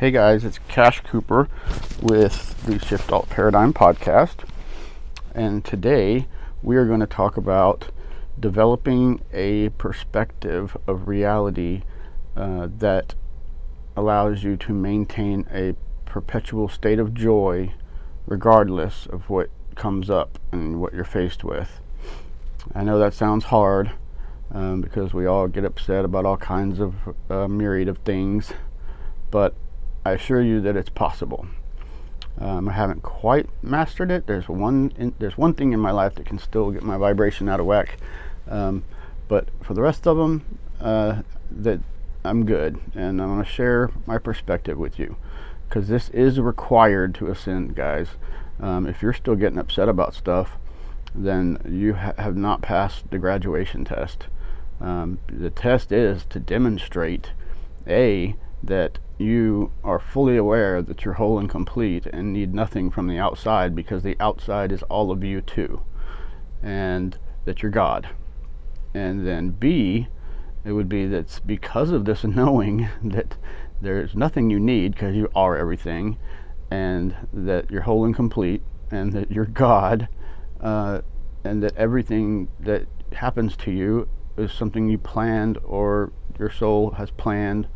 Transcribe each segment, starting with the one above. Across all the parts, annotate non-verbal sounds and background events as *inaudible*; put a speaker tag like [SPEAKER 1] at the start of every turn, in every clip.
[SPEAKER 1] Hey guys, it's Cash Cooper with the Shift Alt Paradigm podcast. And today we are going to talk about developing a perspective of reality uh, that allows you to maintain a perpetual state of joy regardless of what comes up and what you're faced with. I know that sounds hard um, because we all get upset about all kinds of uh, myriad of things, but I assure you that it's possible. Um, I haven't quite mastered it. There's one in, there's one thing in my life that can still get my vibration out of whack, um, but for the rest of them, uh, that I'm good, and I'm going to share my perspective with you because this is required to ascend, guys. Um, if you're still getting upset about stuff, then you ha- have not passed the graduation test. Um, the test is to demonstrate a that you are fully aware that you're whole and complete and need nothing from the outside because the outside is all of you too, and that you're God. And then B, it would be that because of this *laughs* knowing that there's nothing you need because you are everything, and that you're whole and complete, and that you're God, uh, and that everything that happens to you is something you planned or your soul has planned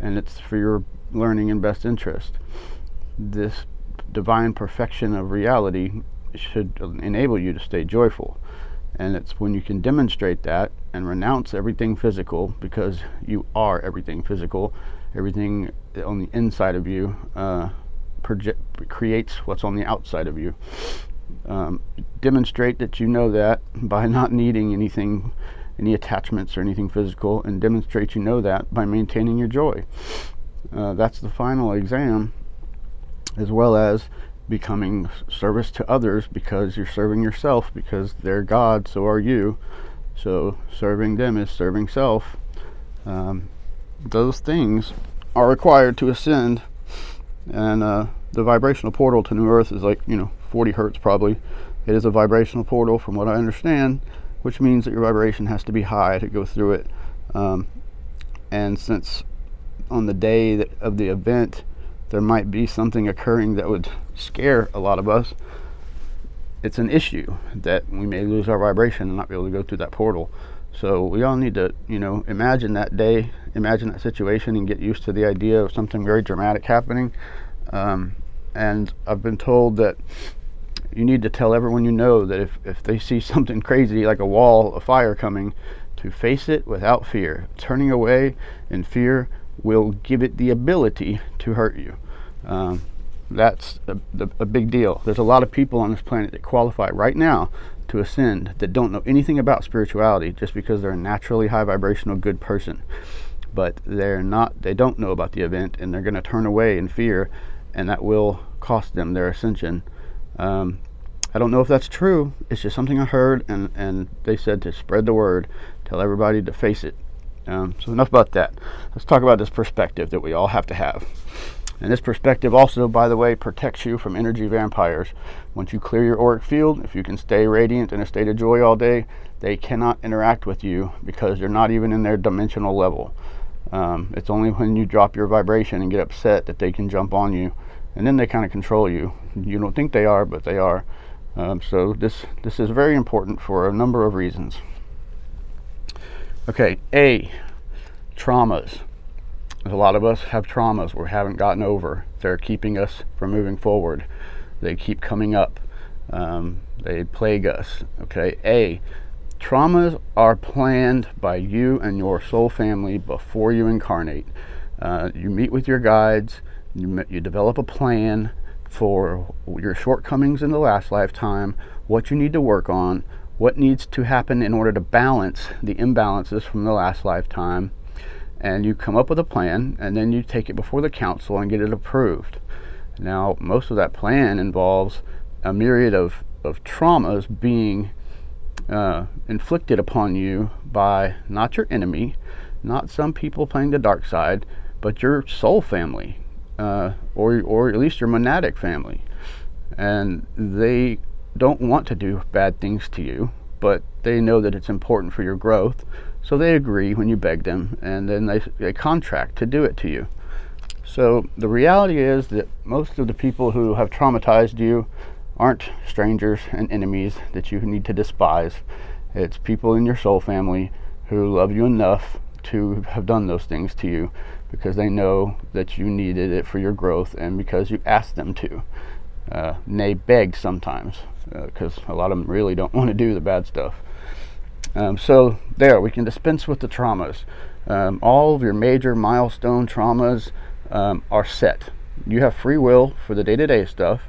[SPEAKER 1] and it's for your learning and best interest. This divine perfection of reality should enable you to stay joyful. And it's when you can demonstrate that and renounce everything physical because you are everything physical, everything on the inside of you uh, creates what's on the outside of you. Um, demonstrate that you know that by not needing anything any attachments or anything physical and demonstrate you know that by maintaining your joy. Uh, that's the final exam, as well as becoming service to others because you're serving yourself because they're God, so are you. So serving them is serving self. Um, those things are required to ascend, and uh, the vibrational portal to New Earth is like you know 40 hertz probably. It is a vibrational portal, from what I understand which means that your vibration has to be high to go through it. Um, and since on the day that, of the event there might be something occurring that would scare a lot of us, it's an issue that we may lose our vibration and not be able to go through that portal. So we all need to, you know, imagine that day, imagine that situation, and get used to the idea of something very dramatic happening. Um, and I've been told that you need to tell everyone you know that if, if they see *laughs* something crazy like a wall of fire coming, to face it without fear. Turning away in fear will give it the ability to hurt you. Um, that's a, a, big deal. There's a lot of people on this planet that qualify right now to ascend that don't know anything about spirituality just because they're a naturally high vibrational good person. But they're not, they don't know about the event and they're going to turn away in fear, and that will cost them their ascension um, I don't know if that's true. It's just something I heard, and, and they said to spread the word, tell everybody to face it. Um, so, enough about that. Let's talk about this perspective that we all have to have. And this perspective also, by the way, protects you from energy vampires. Once you clear your auric field, if you can stay radiant in a state of joy all day, they cannot interact with you because they're not even in their dimensional level. Um, it's only when you drop your vibration and get upset that they can jump on you and then they kind of control you. You don't think they are, but they are. Um, so this this is very important for a number of reasons. Okay, A, traumas. A lot of us have traumas we haven't gotten over. They're keeping us from moving forward. They keep coming up. Um, they plague us. Okay, A, traumas are planned by you and your soul family before you incarnate. Uh, you meet with your guides you, you develop a plan for your shortcomings in the last lifetime, what you need to work on, what needs to happen in order to balance the imbalances from the last lifetime, and you come up with a plan, and then you take it before the council and get it approved. Now, most of that plan involves a myriad of, of traumas being uh, inflicted upon you by not your enemy, not some people playing the dark side, but your soul family, uh, or or at least your monadic family, and they don't want to do bad things to you, but they know that it's important for your growth, so they agree when you beg them, and then they they contract to do it to you. So the reality is that most of the people who have traumatized you aren't strangers and enemies that you need to despise. It's people in your soul family who love you enough to have done those things to you because they know that you needed it for your growth and because you asked them to. Uh, nay, beg sometimes because uh, a lot of them really don't *laughs* want to do the bad stuff. Um, so, there, we can dispense with the traumas. Um, all of your major milestone traumas um, are set. You have free will for the day to day stuff,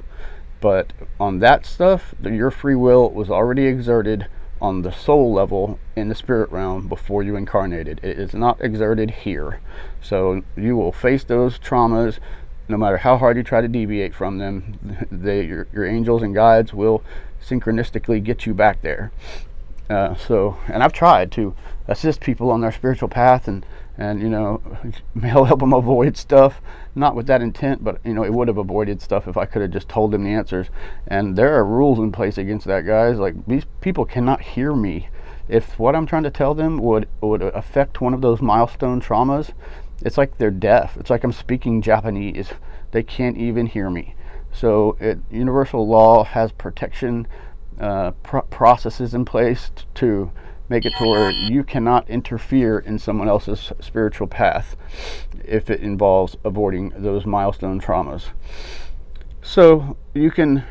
[SPEAKER 1] but on that stuff, your free will was already exerted on the soul level in the spirit realm before you incarnated. It is not exerted here. So you will face those traumas no matter how hard you try to deviate from them. *laughs* They, your, your angels and guides will synchronistically get you back there. Uh, so, and I've tried to assist people on their spiritual path and and you know *laughs* mail help them avoid stuff. Not with that intent but you know it would have avoided stuff if i could have just told them the answers. And there are rules in place against that guys. Like these people cannot hear me. If what i'm trying to tell them would would affect one of those milestone traumas it's like they're deaf. It's like i'm speaking japanese. They can't even hear me. So it, universal law has protection uh, processes in place t- to make it to where you cannot interfere in someone else's spiritual path if it involves avoiding those milestone traumas. So you can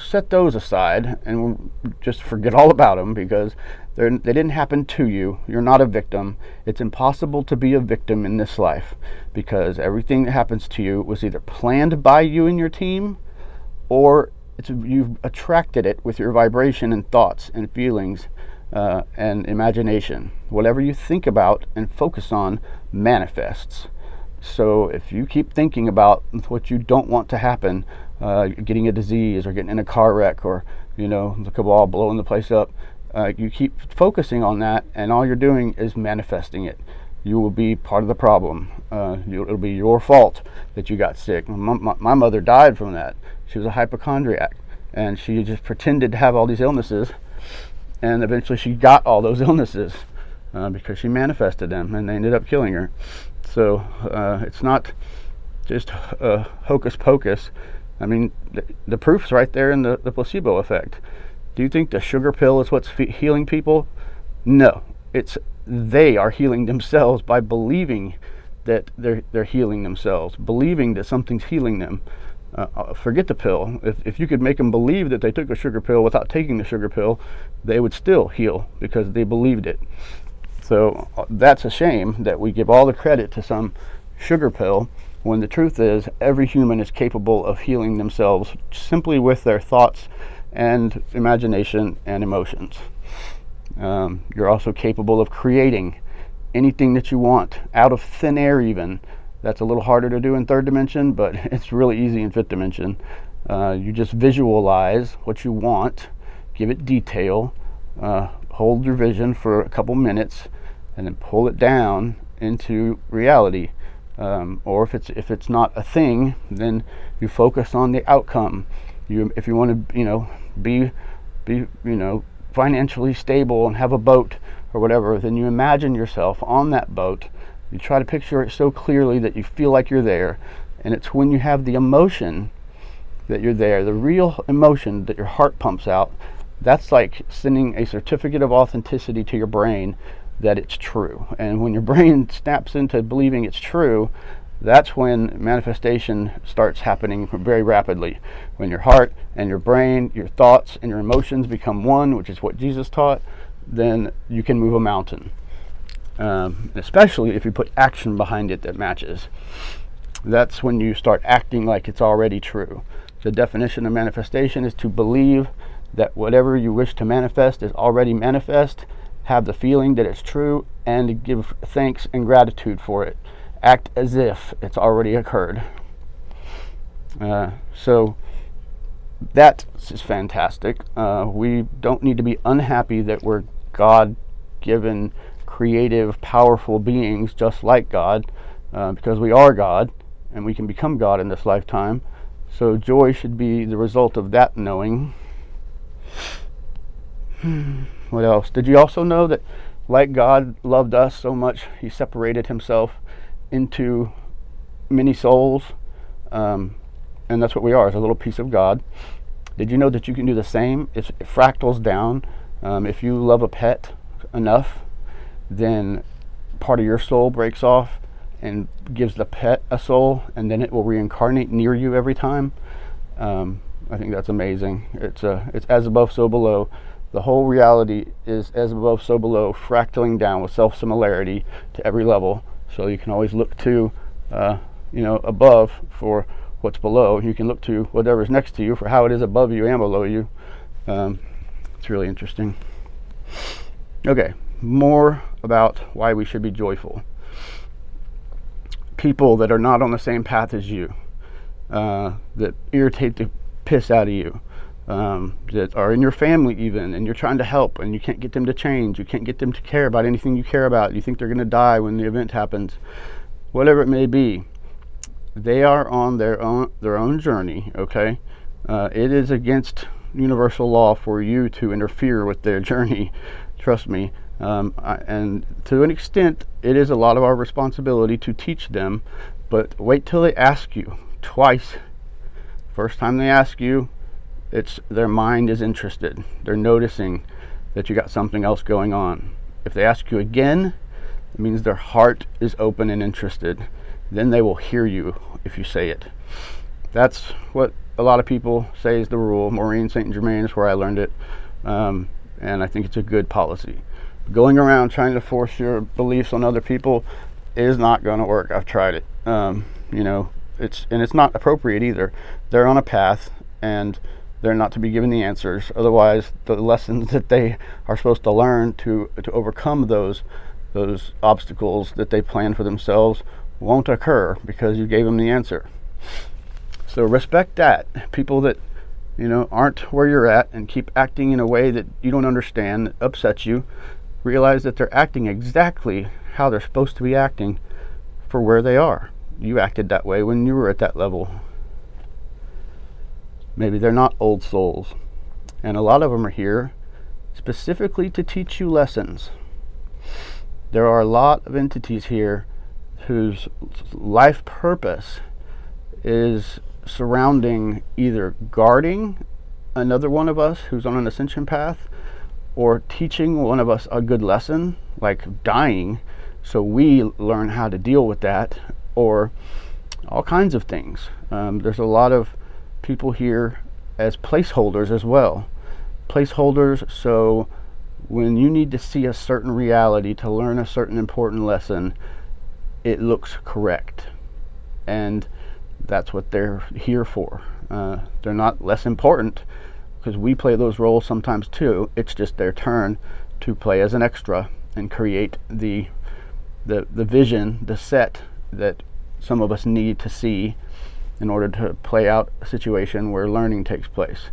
[SPEAKER 1] set those aside and just forget all about them because they didn't happen to you. You're not a victim. It's impossible to be a victim in this life because everything that happens to you was either planned by you and your team or you've attracted it with your vibration and thoughts and feelings uh, and imagination. Whatever you think about and focus on manifests. So if you keep thinking about what you don't want to happen, uh, getting a disease or getting in a car wreck or you know the cabal blowing the place up, uh, you keep focusing on that, and all you're doing is manifesting it. You will be part of the problem. Uh, it'll be your fault that you got sick. My, my, my mother died from that. She was a hypochondriac, and she just pretended to have all these illnesses and eventually she got all those *laughs* illnesses uh, because she manifested them and they ended up killing her. So uh, it's not just uh, hocus pocus. I mean the, the proof's right there in the, the placebo effect. Do you think the sugar pill is what's fe- healing people? No. It's they are healing *laughs* themselves by believing that they're, they're healing themselves believing that something's healing them uh, uh, forget the pill. If, if you could make them believe that they took a sugar pill without taking the sugar pill, they would still heal because they believed it. So uh, that's a shame that we give all the credit to some sugar pill when the truth is every human is capable of healing themselves simply with their thoughts and imagination and emotions. Um, you're also capable of creating anything that you want out of thin air, even that's a little harder to do in third dimension, but *laughs* it's really easy in fifth dimension. Uh, you just visualize what you want, give it detail, uh, hold your vision for a couple minutes, and then pull it down into reality. Um, or if it's if it's not a thing, then you focus on the outcome. You if you want to you know be be you know financially stable and have a boat or whatever, then you imagine yourself on that boat you try to picture it so clearly that you feel like you're there. And it's when you have the emotion that you're there, the real emotion that your heart pumps out, that's like sending a certificate of authenticity to your brain that it's true. And when your *laughs* brain snaps into believing it's true, that's when manifestation starts happening very rapidly. When your heart and your brain, your thoughts and your emotions become one, which is what Jesus taught, then you can move a mountain um, especially if you put action behind it that matches. That's when you start acting like it's already true. The definition of manifestation is to believe that whatever you wish to manifest is already manifest, have the feeling that it's true, and give thanks and gratitude for it. Act as if it's already occurred. Uh, so that is fantastic. Uh, we don't need to be unhappy that we're God given creative, powerful beings just like God, uh, because we are God and we can become God in this lifetime. So joy should be the result of that knowing. *sighs* what else? Did you also know that, like God loved us so much, He separated Himself into many souls, um, and that's what we are, is a little piece of God. Did you know that you can do the same? If it fractals down, um, if you love a pet enough, then part of your soul breaks off and gives the pet a soul, and then it will reincarnate near you every time. Um, I think that's amazing. It's uh, it's as above, so below. The whole reality is as above, so below, fractaling down with self similarity to every level. So you can always look to, uh, you know, above for what's below. You can look to whatever's next to you for how it is above you and below you. Um, it's really interesting. Okay, more about why we should be joyful. People that are not on the same path as you, uh, that irritate the piss out of you, um, that are in your family even, and you're trying to help and you can't get them to change, you can't get them to care about anything you care about, you think they're going to die when the event happens, whatever it may be, they are on their own their own journey. Okay, uh, it is against universal law for you to interfere with their *laughs* journey. Trust me. Um, I, and to an extent, it is a lot of our responsibility to teach them. But wait till they ask you twice. First time they ask you, it's their mind is interested. They're noticing that you got something else going on. If they ask you again, it means their heart is open and interested. Then they will hear you if you say it. That's what a lot of people say is the rule. Maureen St. Germain is where I learned it. Um, and I think it's a good policy. Going around trying to force your beliefs on other people is not going to work. I've tried it. Um, you know, it's and it's not appropriate either. They're on a path, and they're not to be given the answers. Otherwise, the lessons *laughs* that they are supposed to learn to to overcome those those obstacles that they plan for themselves won't occur because you gave them the answer. So respect that. People that you know aren't where you're at and keep acting in a way that you don't understand, that upsets you, realize that they're acting exactly how they're supposed to be acting for where they are. You acted that way when you were at that level. Maybe they're not old souls. And a lot of them are here specifically to teach you lessons. There are a lot of entities here whose life purpose is surrounding either guarding another one of us who's on an ascension path or teaching one of us a good lesson, like dying, so we learn how to deal with that, or all kinds of things. Um, there's a lot of people here as placeholders as well. Placeholders, so when you need to see a certain reality to learn a certain important lesson, it looks correct. And that's what they're here for. Uh, they're not less important because we play those roles sometimes too. It's just their turn to play as an extra and create the the the vision, the set that some of us need to see in order to play out a situation where learning takes place.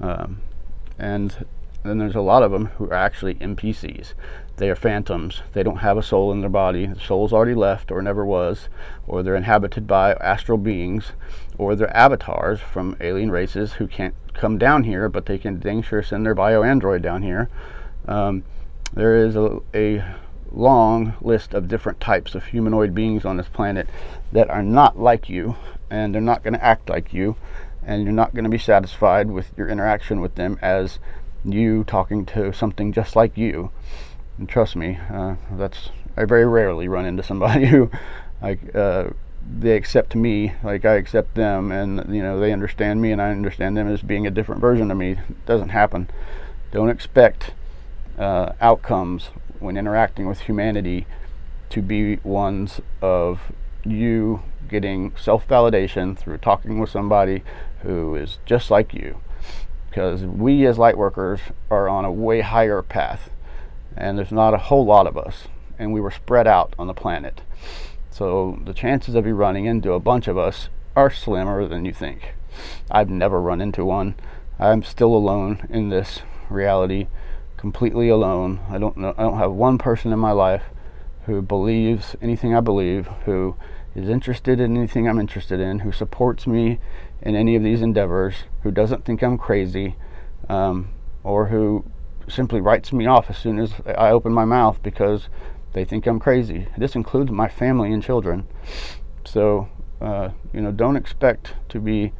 [SPEAKER 1] Um, and then there's a lot of them who are actually NPCs. They are phantoms. They don't have a soul in their body. The soul's already left or never was, or they're inhabited by astral beings, or they're avatars from alien races who can't come down here, but they can dang sure send their bio android down here. Um, there is a, a long list of different types of humanoid beings on this planet that are not like you, and they're not going to act like you, and you're not going to be satisfied with your interaction with them as you talking to something just like you. And trust me, uh, that's I very rarely run into somebody *laughs* who like uh, they accept me like I accept them, and you know they understand me and I understand them as being a different version of me. It doesn't happen. Don't expect uh, outcomes when interacting with humanity to be ones of you getting self validation through talking with somebody who is just like you because we as light workers are on a way higher path and there's not a whole lot of us and we were spread out on the planet so the chances of you running into a bunch of us are slimmer than you think. I've never run into one. I'm still alone in this reality completely alone. I don't know i don't have one person in my life who believes anything i believe who is interested in anything i'm interested in who supports me in any of these endeavors, who doesn't think I'm crazy, um, or who simply writes me off as soon as I open my mouth because they think I'm crazy. This includes my family and children. So uh, you know, don't expect to be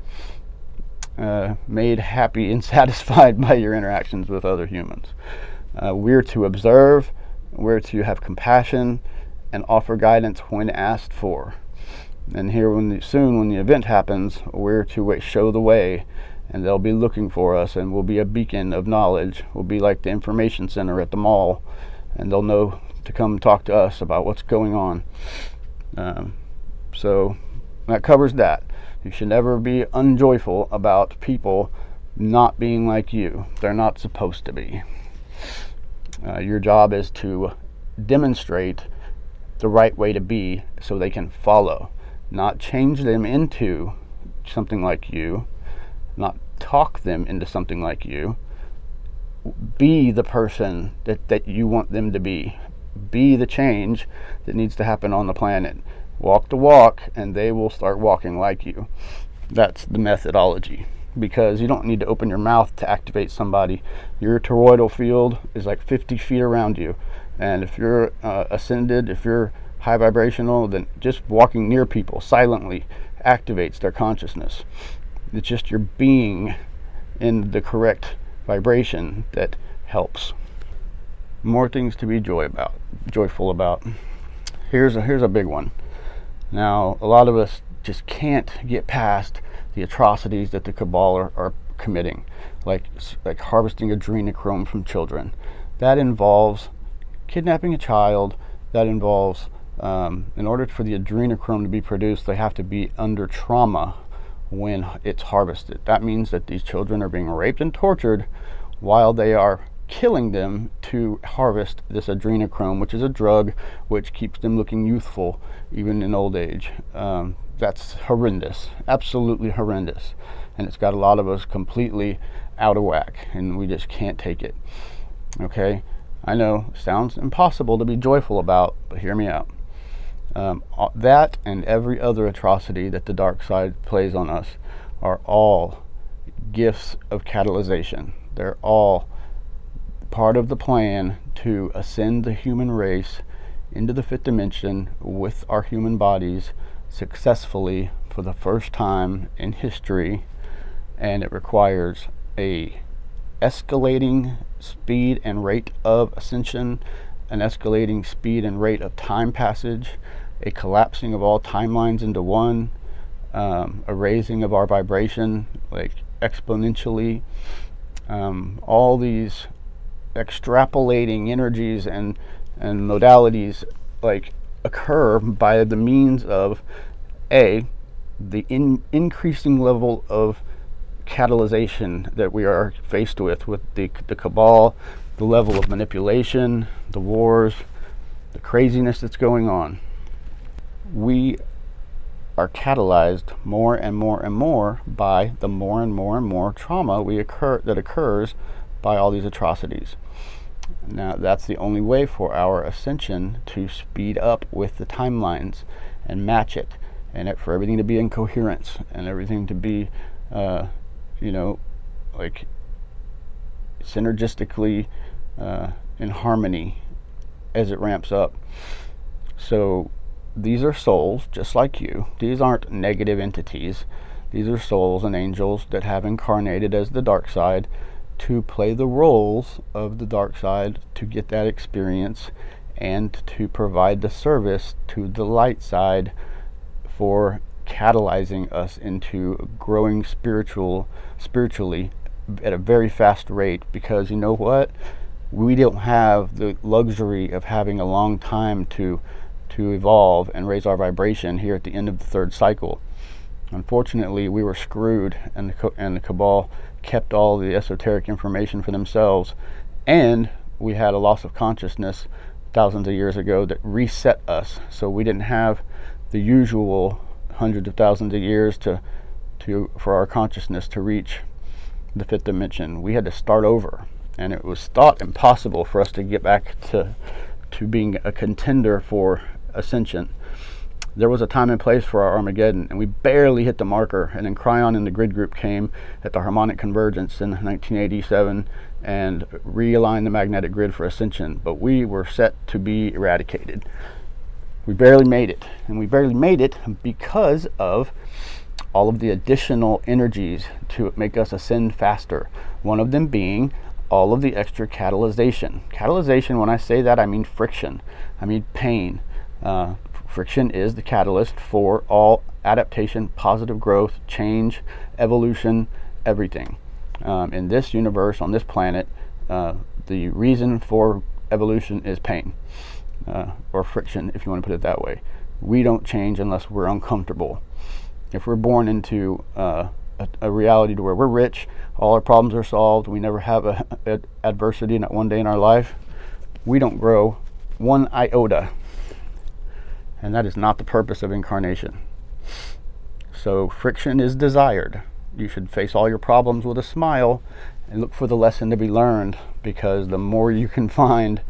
[SPEAKER 1] uh, made happy and *laughs* satisfied by your interactions with other humans. Uh, we're to observe, we're to have compassion, and offer guidance when asked for. And here, when the, soon when the event happens, we're to show the way, and they'll be looking for us, and we'll be a beacon of knowledge. We'll be like the information center at the mall, and they'll know to come talk to us about what's going on. Um, so that covers that. You should never be unjoyful about people not being like you. They're not supposed to be. Uh, your job is to demonstrate the right way to be so they can follow, not change them into something like you, not talk them into something like you. Be the person that, that you want them to be. Be the change that needs to happen on the planet walk the walk and they will start walking like you. That's the methodology because you don't need to open your mouth to activate somebody. Your toroidal field is like 50 feet around you. And if you're uh, ascended, if you're high vibrational, then just walking near people silently activates their consciousness. It's just your being in the correct vibration that helps. More things to be joy about, joyful about. Here's a here's a big one. Now, a lot of us just can't get past the atrocities that the cabal are, are committing, like like harvesting adrenochrome from children. That involves kidnapping a child. That involves, um, in order for the adrenochrome to be produced, they have to be under trauma when it's harvested. That means that these children are being raped and tortured while they are killing them to harvest this adrenochrome, which is a drug which keeps them looking youthful even in old age. Um, that's horrendous, absolutely horrendous. And it's got a lot of us completely out of whack, and we just can't take it. Okay? I know, sounds impossible to be joyful about, but hear me out. Um, that and every other atrocity that the dark side plays on us are all gifts of catalyzation. They're all part of the plan to ascend the human race into the fifth dimension with our human bodies successfully for the first time in history and it requires a escalating speed and rate of ascension an escalating speed and rate of time passage a collapsing of all timelines into one um, a raising of our vibration like exponentially. Um, all these extrapolating energies and and modalities like occur by the means of a the in, increasing level of catalyzation that we are faced with with the, the cabal the level of manipulation the wars the craziness that's going on. We are catalyzed more and more and more by the more and more and more trauma we occur that occurs by all these atrocities. Now, that's the only way for our ascension to speed up with the timelines and match it, and it, for everything to be in coherence and everything to be, uh, you know, like synergistically uh, in harmony as it ramps up. So, these are souls just like you. These aren't negative entities. These are souls and angels that have incarnated as the dark side to play the roles of the dark side to get that experience and to provide the service to the light side for catalyzing us into growing spiritual spiritually at a very fast rate. Because you know what? We don't have the luxury of having a long time to to evolve and raise our vibration here at the end of the third cycle. Unfortunately we were screwed and the, and the cabal kept all the esoteric information for themselves, and we had a loss of consciousness thousands of years ago that reset us. So we didn't have the usual hundreds of thousands of years to to for our consciousness to reach the fifth dimension. We had to start over, and it was thought impossible for us to get back to to being a contender for ascension there was a time and place for our Armageddon, and we barely hit the marker. And then Kryon and the grid group came at the harmonic convergence in 1987 and realigned the magnetic grid for ascension. But we were set to be eradicated. We barely made it. And we barely made it because of all of the additional energies to make us ascend faster. One of them being all of the extra catalyzation. Catalyzation, when I say that, I mean friction, I mean pain. Uh, friction is the catalyst for all adaptation, positive growth, change, evolution, everything. Um, in this universe, on this planet, uh, the reason for evolution is pain uh, or friction, if you want to put it that way. We don't change unless we're uncomfortable. If we're born into uh, a, a, reality to where we're rich, all our problems are solved, we never have a, *laughs* a adversity not one day in our life, we don't grow one iota. And that is not the purpose of incarnation. So friction is desired. You should face all your problems with a smile and look for the lesson to be learned because the more you can *laughs* find,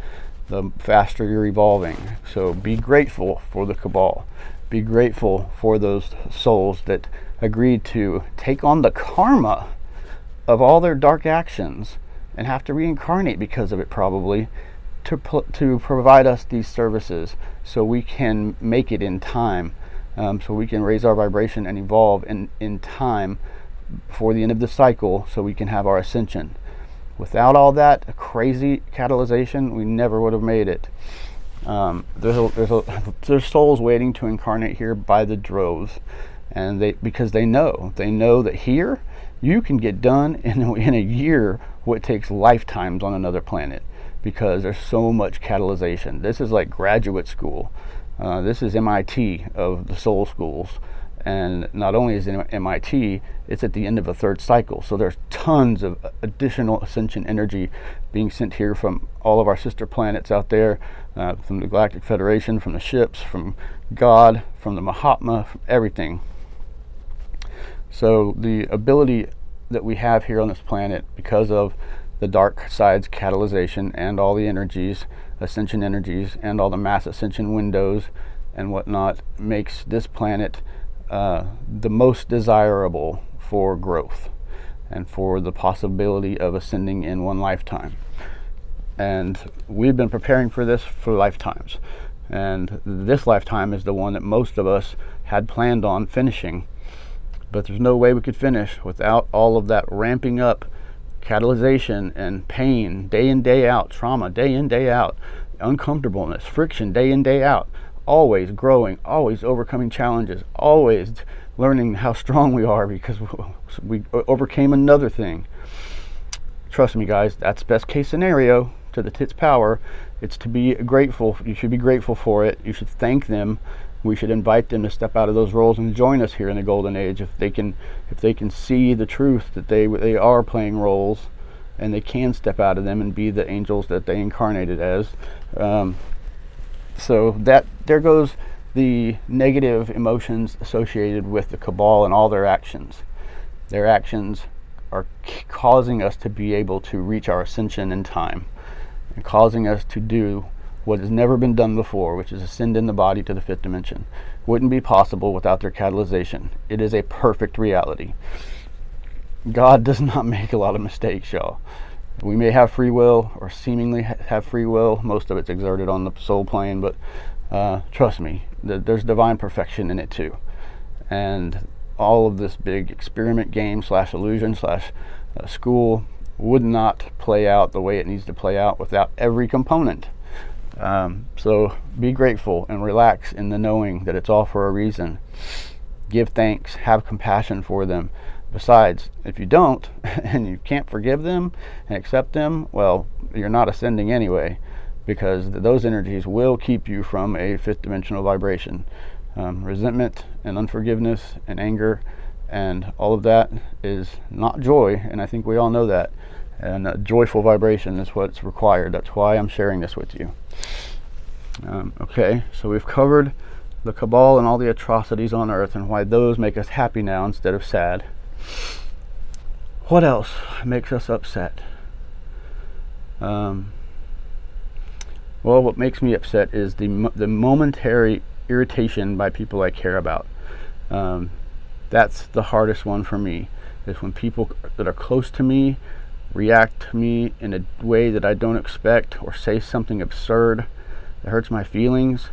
[SPEAKER 1] the faster you're evolving. So be grateful for the cabal. Be grateful for those souls that agreed to take on the karma of all their dark actions and have to reincarnate because of it, probably, to, to provide us these services so we can make it in time, um, so we can raise our vibration and evolve in, in time before the end of the cycle so we can have our ascension. Without all that crazy catalyzation, we never would have made it. Um, there's, a, there's, a, *laughs* there's souls waiting to incarnate here by the droves, and they because they know they know that here you can get done in, in a year what takes lifetimes on another planet because there's so much catalyzation. This is like graduate school. Uh, this is MIT of the soul schools. And not only is it MIT, it's at the end of a third cycle. So there's tons of additional ascension energy being sent here from all of our sister planets out there, uh, from the Galactic Federation, from the ships, from God, from the Mahatma, from everything. So the ability that we have here on this planet, because of the dark side's catalyzation and all the energies, ascension energies, and all the mass ascension windows and whatnot, makes this planet uh, the most desirable for growth and for the possibility of ascending in one lifetime. And we've been preparing for this for lifetimes. And this lifetime is the one that most of us had planned on finishing. But there's no way we could finish without all of that ramping up catalyzation and pain day in, day out, trauma day in, day out, uncomfortableness, friction day in, day out always growing, always overcoming challenges, always learning how strong we are because *laughs* we overcame another thing. Trust me, guys, that's best case scenario to the tits power. It's to be grateful. You should be grateful for it. You should thank them. We should invite them to step out of those roles and join us here in the golden age if they can if they can see the truth that they they are playing roles and they can step out of them and be the angels that they incarnated as. Um, so that there goes the negative emotions associated with the cabal and all their actions. Their actions are causing us to be able to reach our ascension in time and causing us to do what has never been done before, which is ascend in the body to the fifth dimension. Wouldn't be possible without their catalyzation. It is a perfect reality. God *laughs* does not make a lot of mistakes, y'all. We may have free will or seemingly have free will. Most of it's exerted on the soul plane, but uh, trust me, th- there's divine perfection in it too. And all of this big experiment game slash illusion slash uh, school would not play out the way it needs to play out without every component. Um, so be grateful and relax in the knowing that it's all for a reason. Give thanks, have compassion for them, Besides, if you don't *laughs* and you can't forgive them and accept them, well, you're not ascending anyway because those energies will keep you from a fifth dimensional vibration. Um, resentment and unforgiveness and anger and all of that is not joy, and I think we all know that. And a joyful vibration is what's required. That's why I'm sharing this with you. Um, okay, so we've covered the cabal and all the atrocities on earth and why those make us happy now instead of sad. What else makes us upset? Um, well, what makes me upset is the the momentary irritation by people I care about. Um, that's the hardest one for me. Is when people that are close to me react to me in a way that I don't expect or say something absurd that hurts my feelings.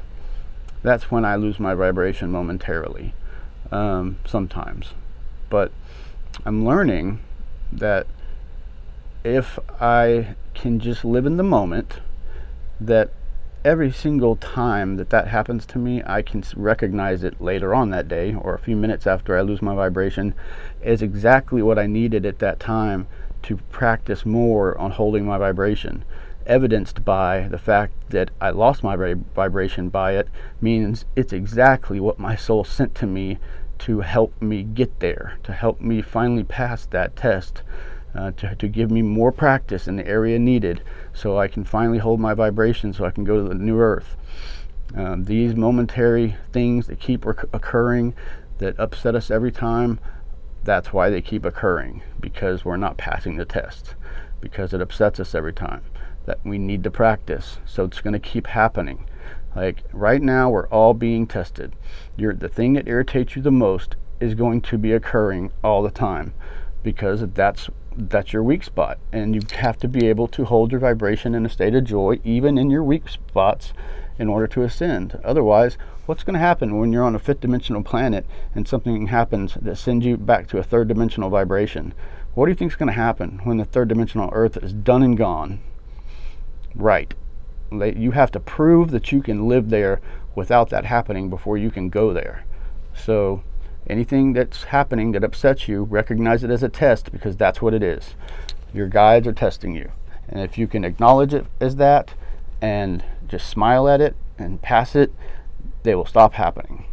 [SPEAKER 1] that's when I lose my vibration momentarily, um, sometimes. But I'm learning that if I can just live in the moment, that every single time that that happens to me, I can recognize it later on that day or a few minutes after I lose my vibration is exactly what I needed at that time to practice more on holding my vibration. Evidenced by the fact that I lost my vibration by it means it's exactly what my soul sent to me to help me get there, to help me finally pass that test, uh, to, to give me more practice in the area needed so I can finally hold my vibration so I can go to the new earth. Um, these momentary things that keep occurring that upset us every time, that's why they keep occurring because we're not passing the test, because it upsets us every time. That we need to practice, so it's going to keep happening. Like right now, we're all being tested. You're, the thing that irritates you the most is going to be occurring all the time because that's that's your weak spot and you have to be able to hold your vibration in a state of joy even in your weak spots in order to ascend. Otherwise what's going to happen when you're on a fifth dimensional planet and something happens that sends you back to a third dimensional vibration? What do you think is going to happen when the third dimensional earth is done and gone? Right. You have to prove that you can live there without that happening before you can go there. So anything that's happening that upsets you, recognize it as a test because that's what it is. Your guides are testing you. And if you can acknowledge it as that and just smile at it and pass it, they will stop happening.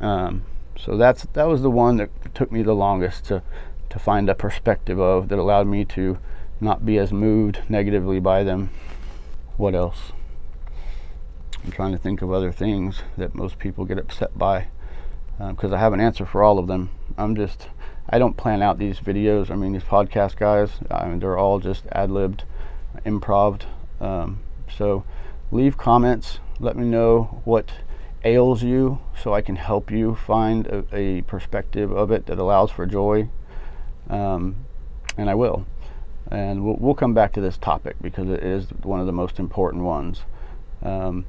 [SPEAKER 1] Um, so that's that was the one that took me the longest to to find a perspective of that allowed me to not be as moved negatively by them. What else? I'm trying to think of other things that most people get upset by because uh, I have an answer for all of them. I'm just, I don't plan out these videos. I mean, these podcast guys, I mean, they're all just ad libbed, improv. Um, so leave comments. Let me know what ails you so I can help you find a, a perspective of it that allows for joy. Um, and I will. And we'll, we'll, come back to this topic because it is one of the most important ones. Um,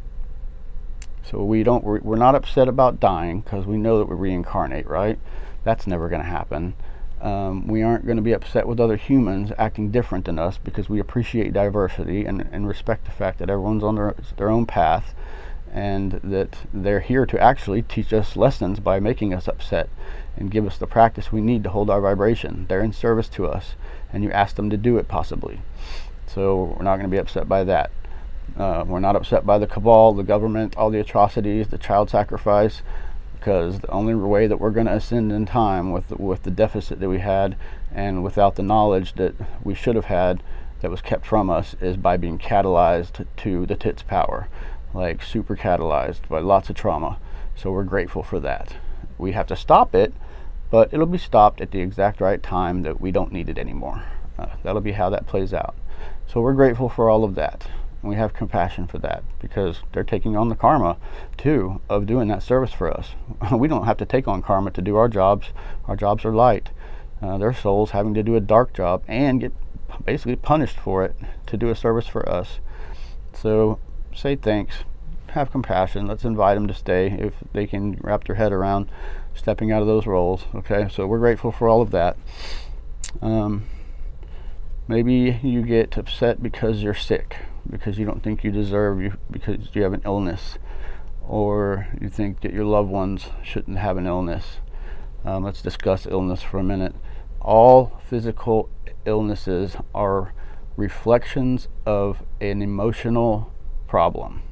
[SPEAKER 1] so we don't we're not upset about dying because we know that we reincarnate, right? That's never going to happen. Um, we aren't going to be upset with other humans acting different than us because we appreciate diversity and, and respect the fact that everyone's on their, their own path and that they're here to actually teach us lessons by making us upset and give us the practice we need to hold our vibration. They're in service to us, and you ask them to do it possibly. So we're not going to be upset by that. Uh, we're not upset by the cabal, the government, all the atrocities, the child sacrifice, because the only way that we're going to ascend in time with the, with the deficit that we had and without the knowledge that we should have had that was kept from us is by being catalyzed to the tits power, like super catalyzed by lots of trauma. So we're grateful for that. We have to stop it, but it'll be stopped at the exact right time that we don't need it anymore. Uh, that'll be how that plays out. So we're grateful for all of that. And we have compassion for that because they're taking on the karma too of doing that service for us. *laughs* we don't have to take on karma to do our jobs. Our jobs are light. Uh, their souls having to do a dark job and get basically punished for it to do a service for us. So say thanks, have compassion. Let's invite them to stay if they can wrap their head around stepping out of those roles. Okay, so we're grateful for all of that. Um, maybe you get upset because you're sick because you don't think you deserve you because you have an illness or you think that your loved ones shouldn't have an illness. Um, let's discuss illness for a minute. All physical illnesses are reflections of an emotional problem.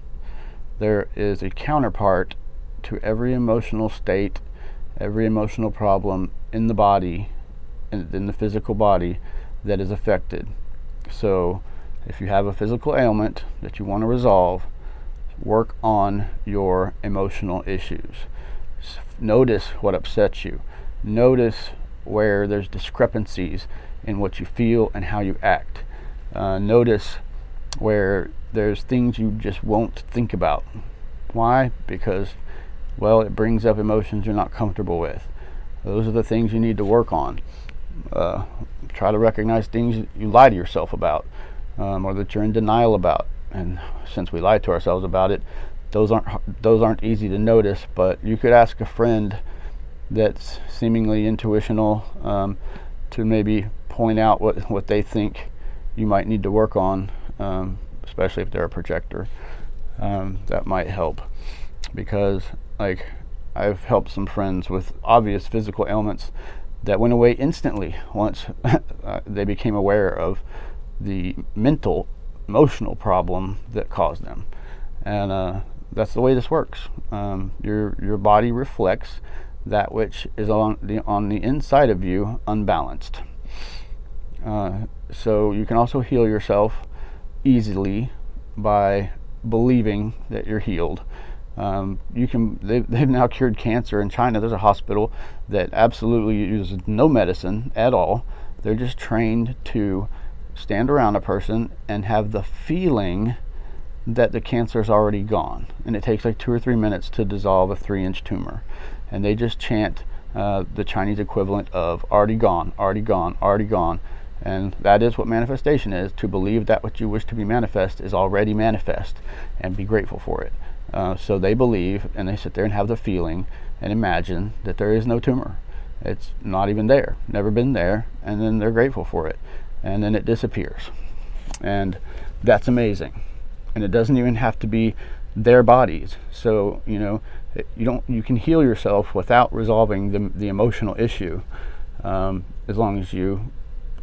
[SPEAKER 1] There is a counterpart to every emotional state, every emotional problem in the body, in, in the physical body that is affected. So, if you have a physical ailment that you want to resolve, work on your emotional issues. Notice what upsets you. Notice where there's discrepancies in what you feel and how you act. Uh, notice where there's things you just won't think about. Why? Because, well, it brings up emotions you're not comfortable with. Those are the things you need to work on. Uh, try to recognize things you lie to yourself about um, or that you're in denial about. And since we lie to ourselves about it, those aren't those aren't easy to notice. But you could ask a friend that's seemingly intuitional um, to maybe point out what what they think you might need to work on, um, especially if they're a projector. Um, that might help because like I've helped some friends with obvious physical ailments that went away instantly once *laughs* uh, they became aware of the mental, emotional problem that caused them. And uh, that's the way this works. Um, your your body reflects that which is on the on the inside of you unbalanced. Uh, so you can also heal yourself easily by believing that you're healed. Um, you can they've, they've now cured cancer in China. There's a hospital that absolutely uses no medicine at all. They're just trained to stand around a person and have the feeling that the cancer is already gone. And it takes like two or three minutes to dissolve a three inch tumor. And they just chant uh, the Chinese equivalent of already gone, already gone, already gone. And that is what manifestation is to believe that what you wish to be manifest is already manifest and be grateful for it. Uh, so they believe and they sit there and have the feeling and imagine that there is no tumor. It's not even there, never been there, and then they're grateful for it. And then it disappears. And that's amazing. And it doesn't even have to be their bodies. So, you know, you don't you can heal yourself without resolving the, the emotional issue um, as long as you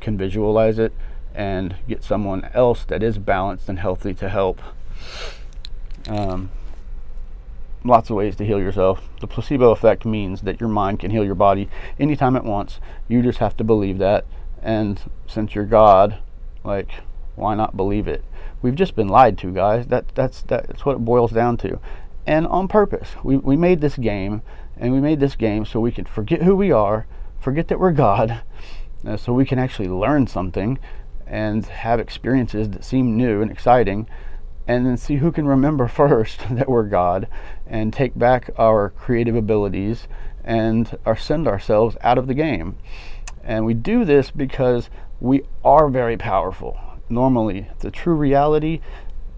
[SPEAKER 1] can visualize it and get someone else that is balanced and healthy to help. Um, lots of ways to heal yourself. The placebo effect means that your mind can heal your body anytime it wants. You just have to believe that. And since you're God, like, why not believe it? We've just been lied to, guys. That that's that's what it boils down to. And on purpose. We we made this game and we made this game so we can forget who we are, forget that we're God, *laughs* uh, so we can actually learn something and have experiences that seem new and exciting and then see who can remember *laughs* first *laughs* that we're God and take back our creative abilities and our, send ourselves out of the game. And we do this because we are very powerful. Normally, the true reality,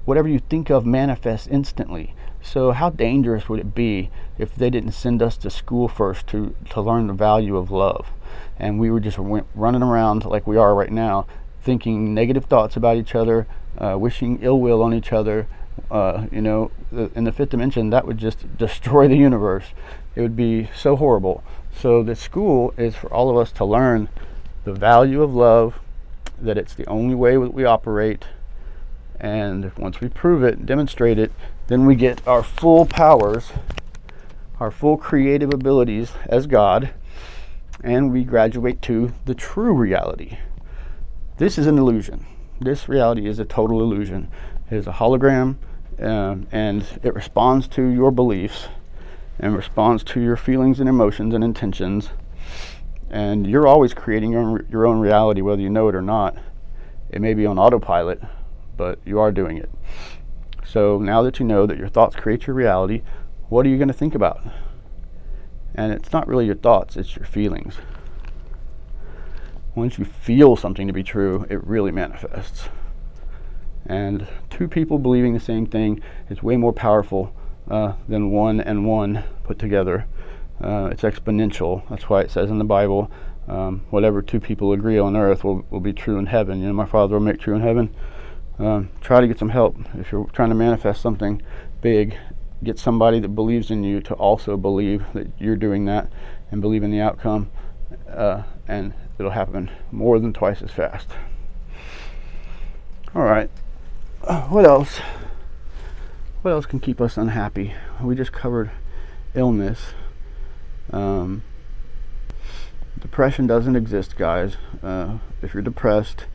[SPEAKER 1] whatever you think of manifests instantly. So, how dangerous would it be if they didn't send us to school first to, to learn the value of love? And we were just running around like we are right now, thinking negative thoughts about each other, uh, wishing ill will on each other. Uh, you know, in the fifth dimension, that would just *laughs* destroy the universe. It would be so horrible. So, the school is for all of us to learn the value of love, that it's the only way that we operate. And once we prove it, demonstrate it, then we get our full powers, our full creative abilities as God, and we graduate to the true reality. This is an illusion this reality is a total illusion. It is a hologram, um, and it responds to your beliefs and responds to your feelings and emotions and intentions. And you're always creating your own, your own reality, whether you know it or not. It may be on autopilot, but you are doing it. So now that you know that your thoughts create your reality, what are you going to think about? And it's not really your thoughts, it's your feelings once you feel something to be true, it really manifests. And two people believing the same thing is way more powerful uh, than one and one put together. Uh, it's exponential. That's why it says in the Bible, um, whatever two people agree on earth will, will be true in heaven. You know, my Father will make true in heaven. Um, try to get some help. If you're trying to manifest something big, get somebody that believes in you to also believe that you're doing that and believe in the outcome. Uh, and it'll happen more than twice as fast. All right. what else? What else can keep us unhappy? We just covered illness. Um, depression doesn't exist, guys. Uh, if you're depressed,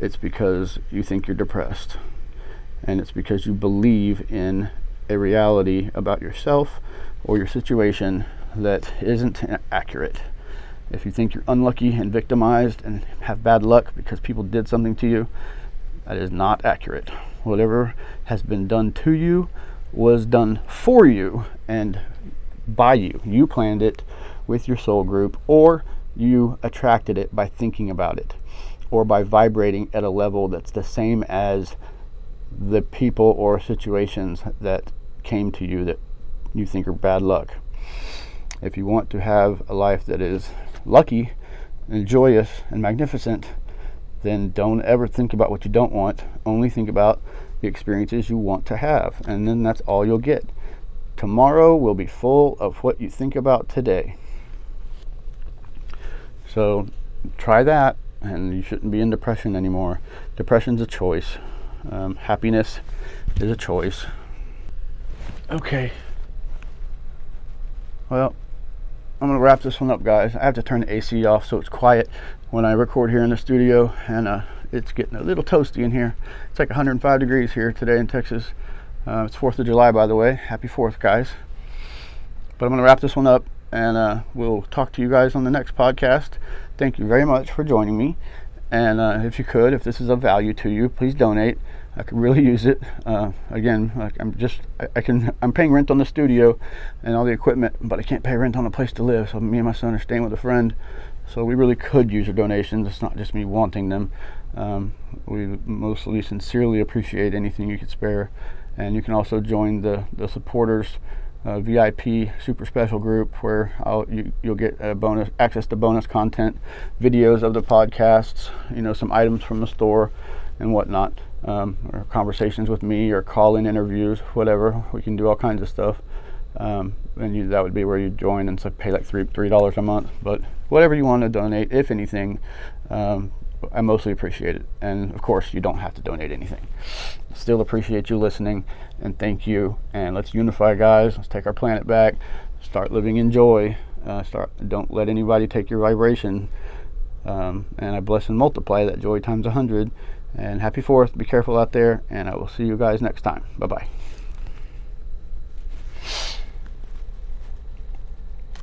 [SPEAKER 1] it's because you think you're depressed. And it's because you believe in a reality about yourself or your situation that isn't accurate. If you think you're unlucky and victimized and have bad luck because people did something to you, that is not accurate. Whatever has been done to you was done for you and by you. You planned it with your soul group, or you attracted it by thinking about it, or by vibrating at a level that's the same as the people or situations that came to you that you think are bad luck. If you want to have a life that is lucky and joyous and magnificent, then don't ever think about what you don't want. Only think about the experiences you want to have, and then that's all you'll get. Tomorrow will be full of what you think about today. So try that, and you shouldn't be in depression anymore. Depression's a choice, um, happiness is a choice. Okay. Well, I'm going to wrap this one up, guys. I have to turn the AC off so it's quiet when I record here in the studio, and uh, it's getting a little toasty in here. It's like 105 degrees here today in Texas. Uh, it's 4th of July, by the way. Happy 4th, guys. But I'm going to wrap this one up, and uh, we'll talk to you guys on the next podcast. Thank you very much for joining me. And uh, if you could, if this is of value to you, please donate. I could really use it. Uh, again, like I'm just I, I, can I'm paying rent on the studio and all the equipment, but I can't pay rent on a place to live. So me and my son are staying with a friend. So we really could use your donations. It's not just me wanting them. Um, we mostly sincerely appreciate anything you could spare, and you can also join the the supporters. Uh, VIP super special group where I'll, you, will get bonus access to bonus content, videos of the podcasts, you know, some items from the store, and whatnot um, or conversations with me or call-in interviews, whatever. We can do all kinds of stuff. Um, and you, that would be where you join and so pay like three three dollars a month. But whatever you want to donate, if anything, um, I mostly appreciate it. And of course, you don't have to donate anything. Still appreciate you listening and thank you. And let's unify, guys. Let's take our planet back. Start living in joy. Uh, start. Don't let anybody take your vibration. Um, and I bless and multiply that joy times a hundred and happy 4th. Be careful out there, and I will see you guys next time. Bye bye.